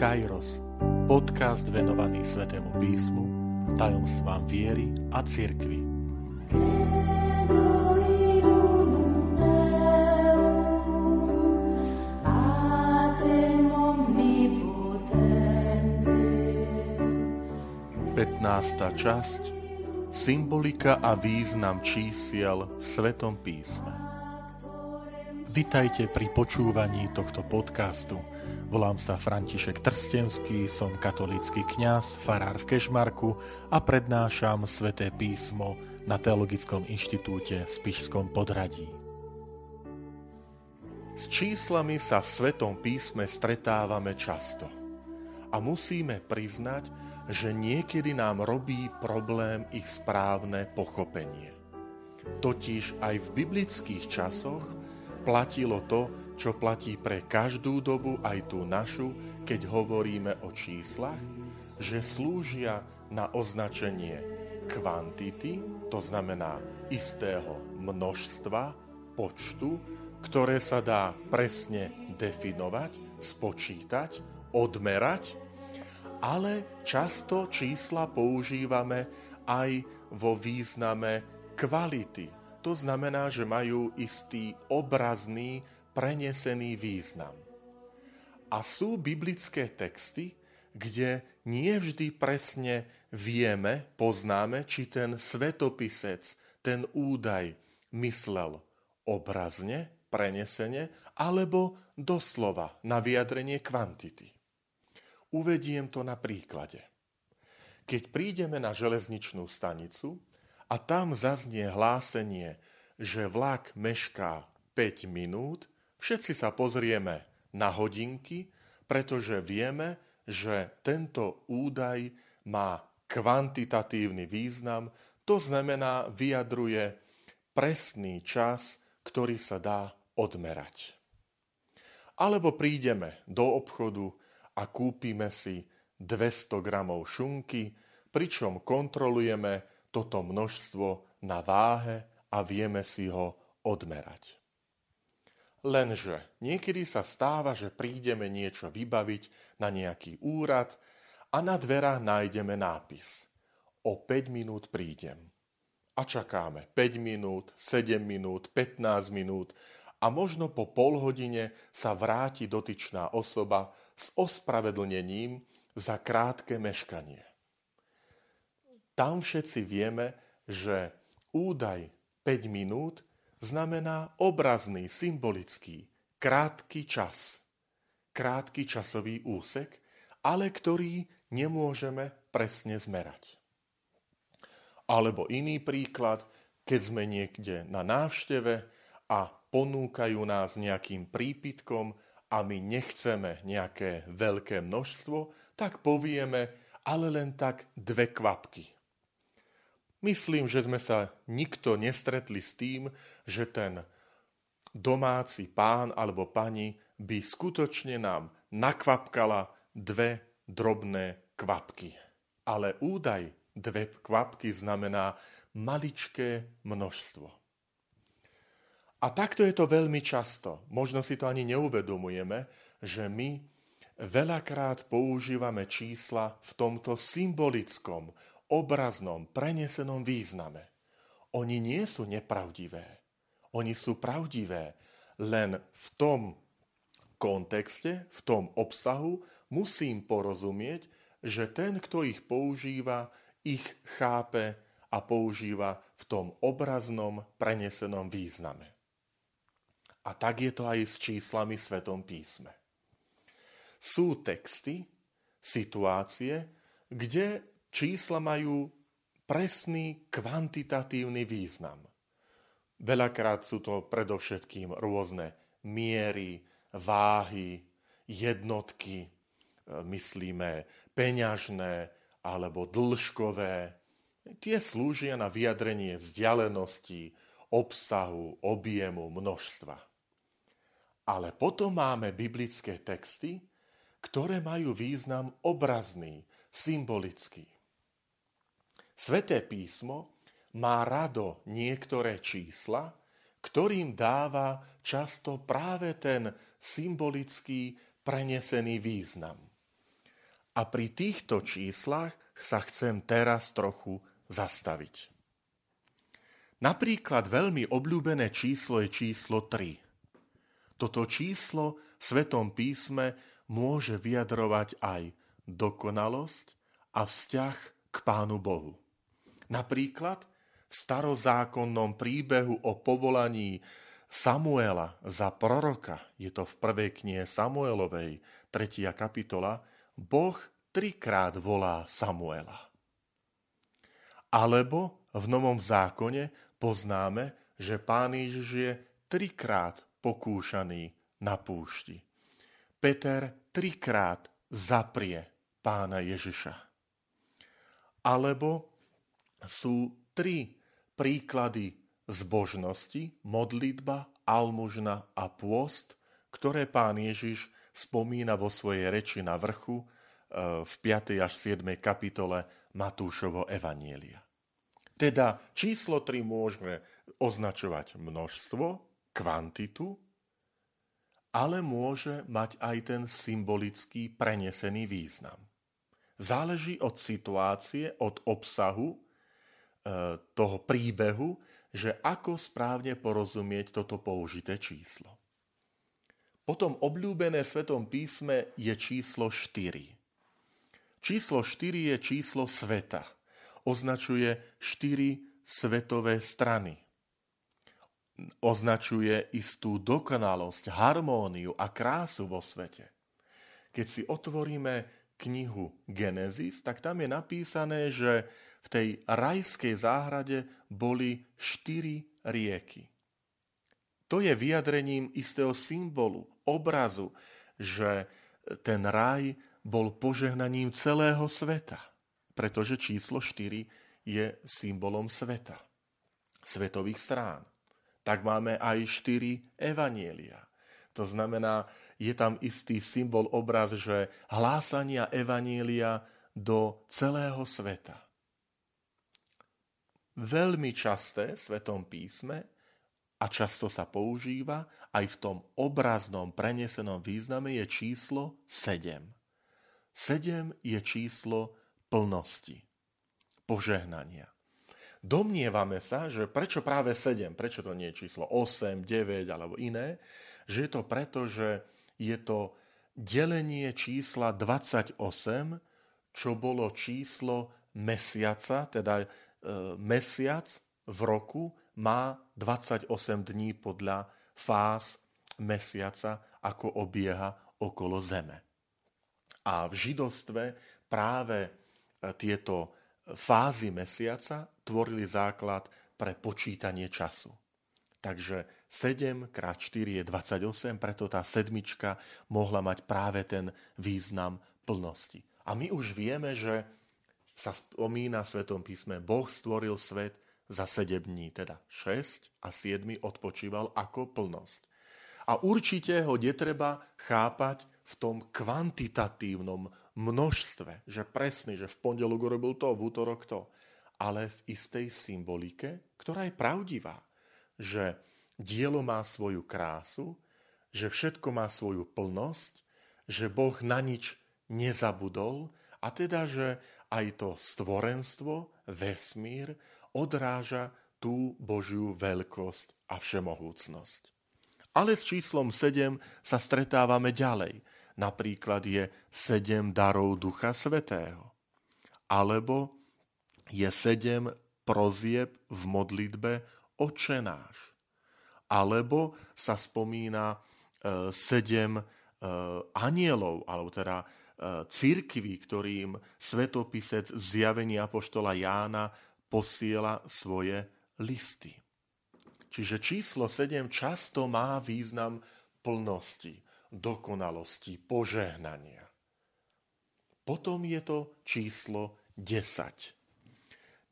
Kairos, podcast venovaný Svetému písmu, tajomstvám viery a cirkvi. Petnáctá časť Symbolika a význam čísiel v Svetom písme. Vitajte pri počúvaní tohto podcastu. Volám sa František Trstenský, som katolícky kňaz, farár v Kešmarku a prednášam sväté písmo na Teologickom inštitúte v Spišskom podradí. S číslami sa v Svetom písme stretávame často. A musíme priznať, že niekedy nám robí problém ich správne pochopenie. Totiž aj v biblických časoch platilo to, čo platí pre každú dobu, aj tú našu, keď hovoríme o číslach, že slúžia na označenie kvantity, to znamená istého množstva, počtu, ktoré sa dá presne definovať, spočítať, odmerať, ale často čísla používame aj vo význame kvality. To znamená, že majú istý obrazný prenesený význam. A sú biblické texty, kde nie vždy presne vieme, poznáme, či ten svetopisec, ten údaj myslel obrazne, prenesene, alebo doslova na vyjadrenie kvantity. Uvediem to na príklade. Keď prídeme na železničnú stanicu a tam zaznie hlásenie, že vlak mešká 5 minút, Všetci sa pozrieme na hodinky, pretože vieme, že tento údaj má kvantitatívny význam, to znamená vyjadruje presný čas, ktorý sa dá odmerať. Alebo prídeme do obchodu a kúpime si 200 gramov šunky, pričom kontrolujeme toto množstvo na váhe a vieme si ho odmerať. Lenže niekedy sa stáva, že prídeme niečo vybaviť na nejaký úrad a na dverách nájdeme nápis. O 5 minút prídem. A čakáme 5 minút, 7 minút, 15 minút a možno po pol hodine sa vráti dotyčná osoba s ospravedlnením za krátke meškanie. Tam všetci vieme, že údaj 5 minút znamená obrazný, symbolický, krátky čas. Krátky časový úsek, ale ktorý nemôžeme presne zmerať. Alebo iný príklad, keď sme niekde na návšteve a ponúkajú nás nejakým prípitkom a my nechceme nejaké veľké množstvo, tak povieme ale len tak dve kvapky. Myslím, že sme sa nikto nestretli s tým, že ten domáci pán alebo pani by skutočne nám nakvapkala dve drobné kvapky. Ale údaj dve kvapky znamená maličké množstvo. A takto je to veľmi často. Možno si to ani neuvedomujeme, že my veľakrát používame čísla v tomto symbolickom, obraznom, prenesenom význame. Oni nie sú nepravdivé. Oni sú pravdivé. Len v tom kontexte, v tom obsahu musím porozumieť, že ten, kto ich používa, ich chápe a používa v tom obraznom, prenesenom význame. A tak je to aj s číslami v Svetom písme. Sú texty, situácie, kde čísla majú presný kvantitatívny význam. Veľakrát sú to predovšetkým rôzne miery, váhy, jednotky, e, myslíme peňažné alebo dlžkové. Tie slúžia na vyjadrenie vzdialenosti, obsahu, objemu, množstva. Ale potom máme biblické texty, ktoré majú význam obrazný, symbolický. Sveté písmo má rado niektoré čísla, ktorým dáva často práve ten symbolický prenesený význam. A pri týchto číslach sa chcem teraz trochu zastaviť. Napríklad veľmi obľúbené číslo je číslo 3. Toto číslo v Svetom písme môže vyjadrovať aj dokonalosť a vzťah k Pánu Bohu. Napríklad v starozákonnom príbehu o povolaní Samuela za proroka, je to v prvej knihe Samuelovej, 3. kapitola, Boh trikrát volá Samuela. Alebo v Novom zákone poznáme, že pán Ježiš je trikrát pokúšaný na púšti. Peter trikrát zaprie pána Ježiša. Alebo sú tri príklady zbožnosti, modlitba, almužna a pôst, ktoré pán Ježiš spomína vo svojej reči na vrchu e, v 5. až 7. kapitole Matúšovo Evanielia. Teda číslo 3 môžeme označovať množstvo, kvantitu, ale môže mať aj ten symbolický prenesený význam. Záleží od situácie, od obsahu toho príbehu, že ako správne porozumieť toto použité číslo. Potom obľúbené Svetom písme je číslo 4. Číslo 4 je číslo sveta. Označuje 4 svetové strany. Označuje istú dokonalosť, harmóniu a krásu vo svete. Keď si otvoríme knihu Genesis, tak tam je napísané, že v tej rajskej záhrade boli štyri rieky. To je vyjadrením istého symbolu, obrazu, že ten raj bol požehnaním celého sveta, pretože číslo 4 je symbolom sveta, svetových strán. Tak máme aj štyri evanielia. To znamená, je tam istý symbol, obraz, že hlásania evanielia do celého sveta veľmi časté v Svetom písme a často sa používa aj v tom obraznom prenesenom význame je číslo 7. 7 je číslo plnosti, požehnania. Domnievame sa, že prečo práve 7, prečo to nie je číslo 8, 9 alebo iné, že je to preto, že je to delenie čísla 28, čo bolo číslo mesiaca, teda mesiac v roku má 28 dní podľa fáz mesiaca, ako obieha okolo Zeme. A v židostve práve e, tieto fázy mesiaca tvorili základ pre počítanie času. Takže 7 krát 4 je 28, preto tá sedmička mohla mať práve ten význam plnosti. A my už vieme, že sa spomína v Svetom písme, Boh stvoril svet za 7 dní, teda 6 a 7 odpočíval ako plnosť. A určite ho netreba chápať v tom kvantitatívnom množstve, že presný, že v pondelok urobil to, v útorok to, ale v istej symbolike, ktorá je pravdivá, že dielo má svoju krásu, že všetko má svoju plnosť, že Boh na nič nezabudol a teda, že aj to stvorenstvo, vesmír, odráža tú Božiu veľkosť a všemohúcnosť. Ale s číslom 7 sa stretávame ďalej. Napríklad je 7 darov Ducha Svetého. Alebo je 7 prozieb v modlitbe očenáš. Alebo sa spomína 7 e, e, anielov, alebo teda církvy, ktorým svetopisec zjavení apoštola Jána posiela svoje listy. Čiže číslo 7 často má význam plnosti, dokonalosti, požehnania. Potom je to číslo 10.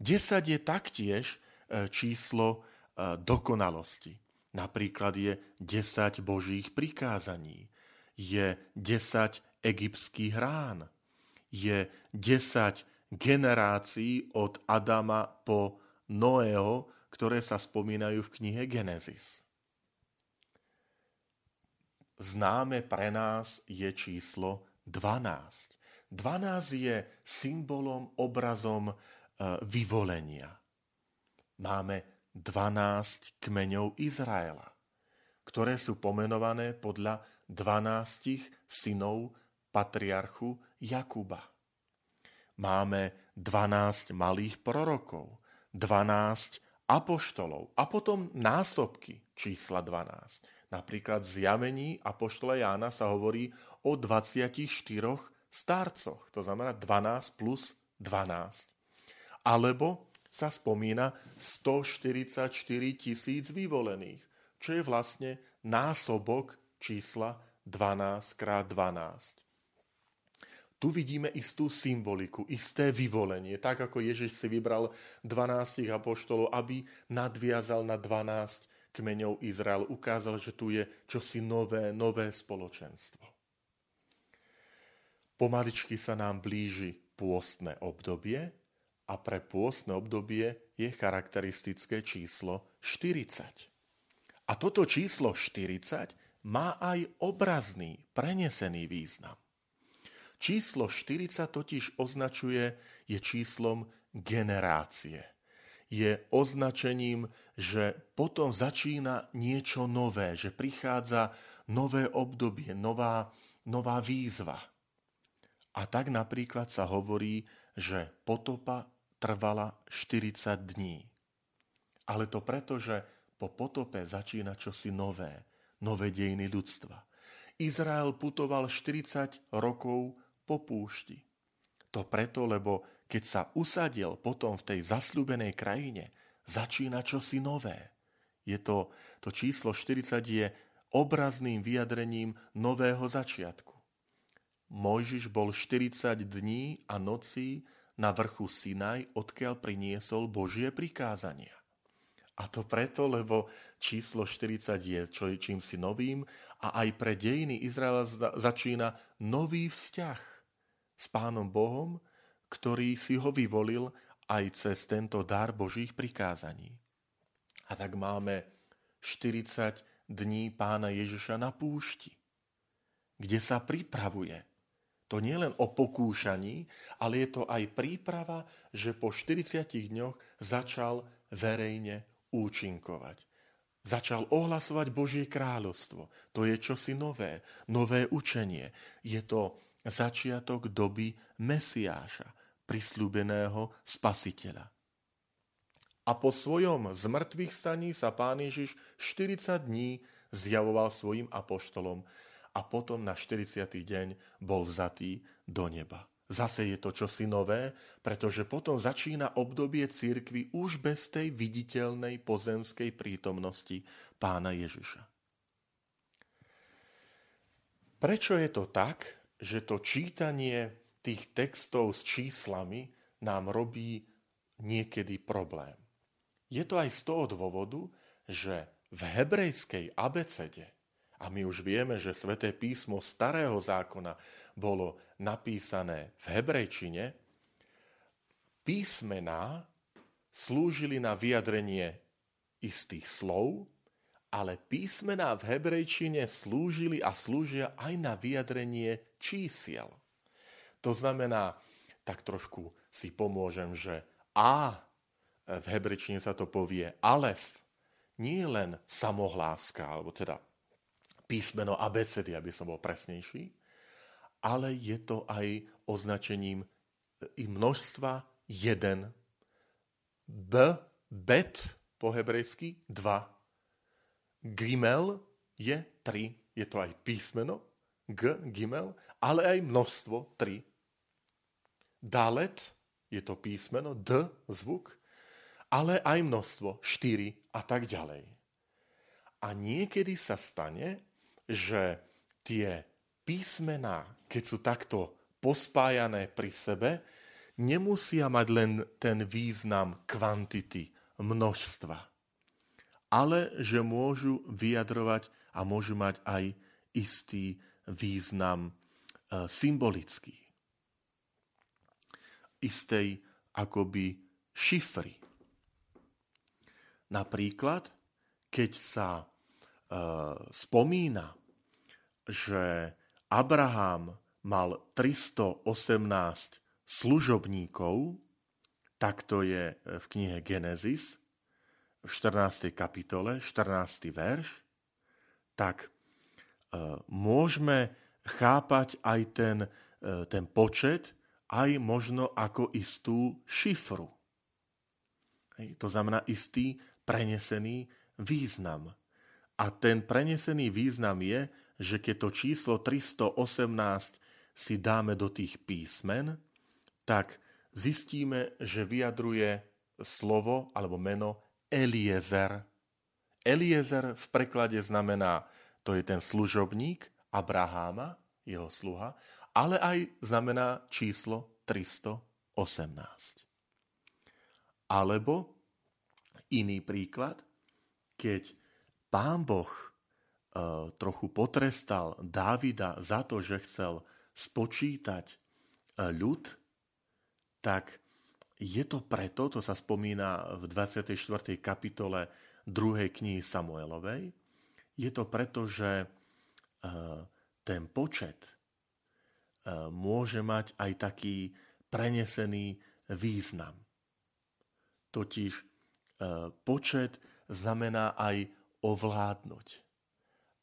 10 je taktiež e, číslo e, dokonalosti. Napríklad je 10 božích prikázaní, je 10 egyptských rán. Je 10 generácií od Adama po Noého, ktoré sa spomínajú v knihe Genesis. Známe pre nás je číslo 12. 12 je symbolom, obrazom e, vyvolenia. Máme 12 kmeňov Izraela, ktoré sú pomenované podľa 12 synov patriarchu Jakuba. Máme 12 malých prorokov, 12 apoštolov a potom násobky čísla 12. Napríklad z Jamení apoštola Jána sa hovorí o 24 starcoch, to znamená 12 plus 12. Alebo sa spomína 144 tisíc vyvolených, čo je vlastne násobok čísla 12 krát 12 tu vidíme istú symboliku, isté vyvolenie. Tak ako Ježiš si vybral 12 apoštolov, aby nadviazal na 12 kmeňov Izrael, ukázal, že tu je čosi nové, nové spoločenstvo. Pomaličky sa nám blíži pôstne obdobie a pre pôstne obdobie je charakteristické číslo 40. A toto číslo 40 má aj obrazný, prenesený význam. Číslo 40 totiž označuje, je číslom generácie. Je označením, že potom začína niečo nové, že prichádza nové obdobie, nová, nová výzva. A tak napríklad sa hovorí, že potopa trvala 40 dní. Ale to preto, že po potope začína čosi nové, nové dejiny ľudstva. Izrael putoval 40 rokov po púšti. To preto, lebo keď sa usadil potom v tej zasľúbenej krajine, začína čosi nové. Je to, to číslo 40 je obrazným vyjadrením nového začiatku. Mojžiš bol 40 dní a nocí na vrchu Sinaj, odkiaľ priniesol Božie prikázania. A to preto, lebo číslo 40 je čo je čím si novým a aj pre dejiny Izraela začína nový vzťah s Pánom Bohom, ktorý si ho vyvolil aj cez tento dar Božích prikázaní. A tak máme 40 dní pána Ježiša na púšti, kde sa pripravuje. To nie len o pokúšaní, ale je to aj príprava, že po 40 dňoch začal verejne účinkovať. Začal ohlasovať Božie kráľovstvo. To je čosi nové, nové učenie. Je to začiatok doby Mesiáša, prislúbeného spasiteľa. A po svojom zmrtvých staní sa pán Ježiš 40 dní zjavoval svojim apoštolom a potom na 40. deň bol vzatý do neba. Zase je to čosi nové, pretože potom začína obdobie církvy už bez tej viditeľnej pozemskej prítomnosti pána Ježiša. Prečo je to tak, že to čítanie tých textov s číslami nám robí niekedy problém. Je to aj z toho dôvodu, že v hebrejskej abecede, a my už vieme, že sväté písmo starého zákona bolo napísané v hebrejčine, písmená slúžili na vyjadrenie istých slov, ale písmená v hebrejčine slúžili a slúžia aj na vyjadrenie čísiel. To znamená, tak trošku si pomôžem, že A, v hebrejčine sa to povie Alef, nie len samohláska, alebo teda písmeno abecedy, aby som bol presnejší, ale je to aj označením i množstva jeden. B, bet po hebrejsky dva Gimel je 3, je to aj písmeno, G, Gimel, ale aj množstvo 3. Dalet je to písmeno, D, zvuk, ale aj množstvo 4 a tak ďalej. A niekedy sa stane, že tie písmená, keď sú takto pospájané pri sebe, nemusia mať len ten význam kvantity, množstva ale že môžu vyjadrovať a môžu mať aj istý význam e, symbolický. Istej akoby šifry. Napríklad, keď sa e, spomína, že Abraham mal 318 služobníkov, tak to je v knihe Genesis, v 14. kapitole, 14. verš, tak e, môžeme chápať aj ten, e, ten počet, aj možno ako istú šifru. To znamená istý prenesený význam. A ten prenesený význam je, že keď to číslo 318 si dáme do tých písmen, tak zistíme, že vyjadruje slovo alebo meno Eliezer. Eliezer v preklade znamená, to je ten služobník Abraháma, jeho sluha, ale aj znamená číslo 318. Alebo iný príklad, keď pán Boh e, trochu potrestal Dávida za to, že chcel spočítať e, ľud, tak je to preto, to sa spomína v 24. kapitole 2. knihy Samuelovej, je to preto, že e, ten počet E, môže mať aj taký prenesený význam. Totiž e, počet znamená aj ovládnuť,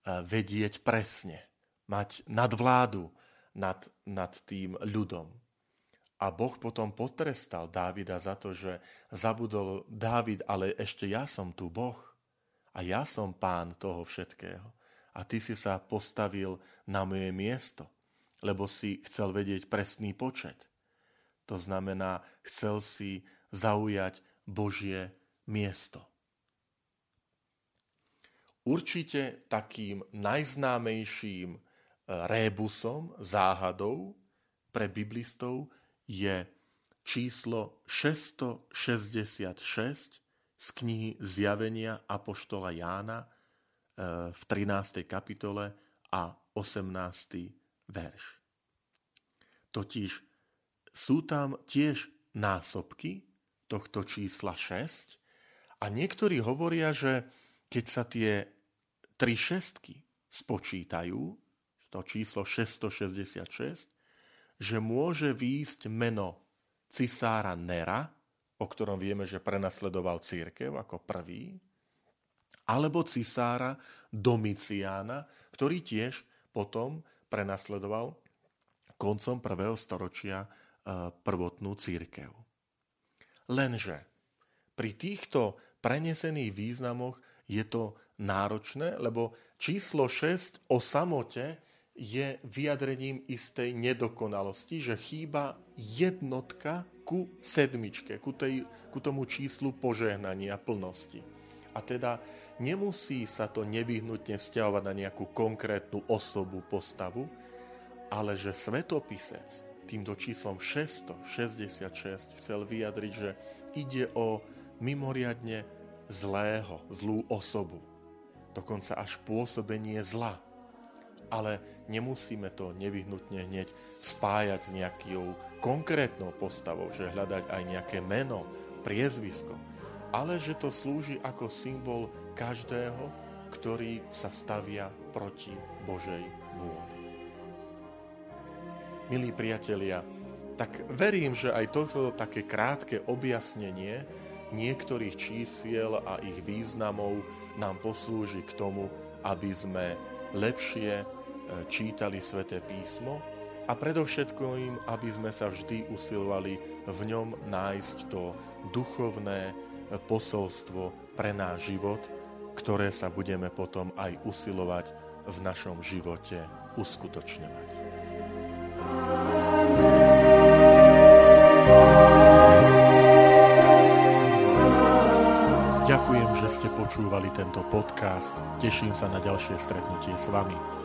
vedieť presne, mať nadvládu nad, nad tým ľudom. A Boh potom potrestal Dávida za to, že zabudol Dávid, ale ešte ja som tu Boh a ja som pán toho všetkého. A ty si sa postavil na moje miesto lebo si chcel vedieť presný počet. To znamená, chcel si zaujať Božie miesto. Určite takým najznámejším e, rébusom, záhadou pre biblistov je číslo 666 z knihy Zjavenia Apoštola Jána e, v 13. kapitole a 18 verš. Totiž sú tam tiež násobky tohto čísla 6 a niektorí hovoria, že keď sa tie tri šestky spočítajú, to číslo 666, že môže výjsť meno cisára Nera, o ktorom vieme, že prenasledoval církev ako prvý, alebo cisára Domiciána, ktorý tiež potom prenasledoval koncom prvého storočia e, prvotnú církev. Lenže pri týchto prenesených významoch je to náročné, lebo číslo 6 o samote je vyjadrením istej nedokonalosti, že chýba jednotka ku sedmičke, ku, tej, ku tomu číslu požehnania plnosti. A teda nemusí sa to nevyhnutne vzťahovať na nejakú konkrétnu osobu, postavu, ale že svetopisec týmto číslom 666 chcel vyjadriť, že ide o mimoriadne zlého, zlú osobu. Dokonca až pôsobenie zla. Ale nemusíme to nevyhnutne hneď spájať s nejakou konkrétnou postavou, že hľadať aj nejaké meno, priezvisko, ale že to slúži ako symbol každého, ktorý sa stavia proti Božej vôli. Milí priatelia, tak verím, že aj toto také krátke objasnenie niektorých čísiel a ich významov nám poslúži k tomu, aby sme lepšie čítali sväté písmo a predovšetkým, aby sme sa vždy usilovali v ňom nájsť to duchovné, posolstvo pre náš život, ktoré sa budeme potom aj usilovať v našom živote uskutočňovať. Ďakujem, že ste počúvali tento podcast. Teším sa na ďalšie stretnutie s vami.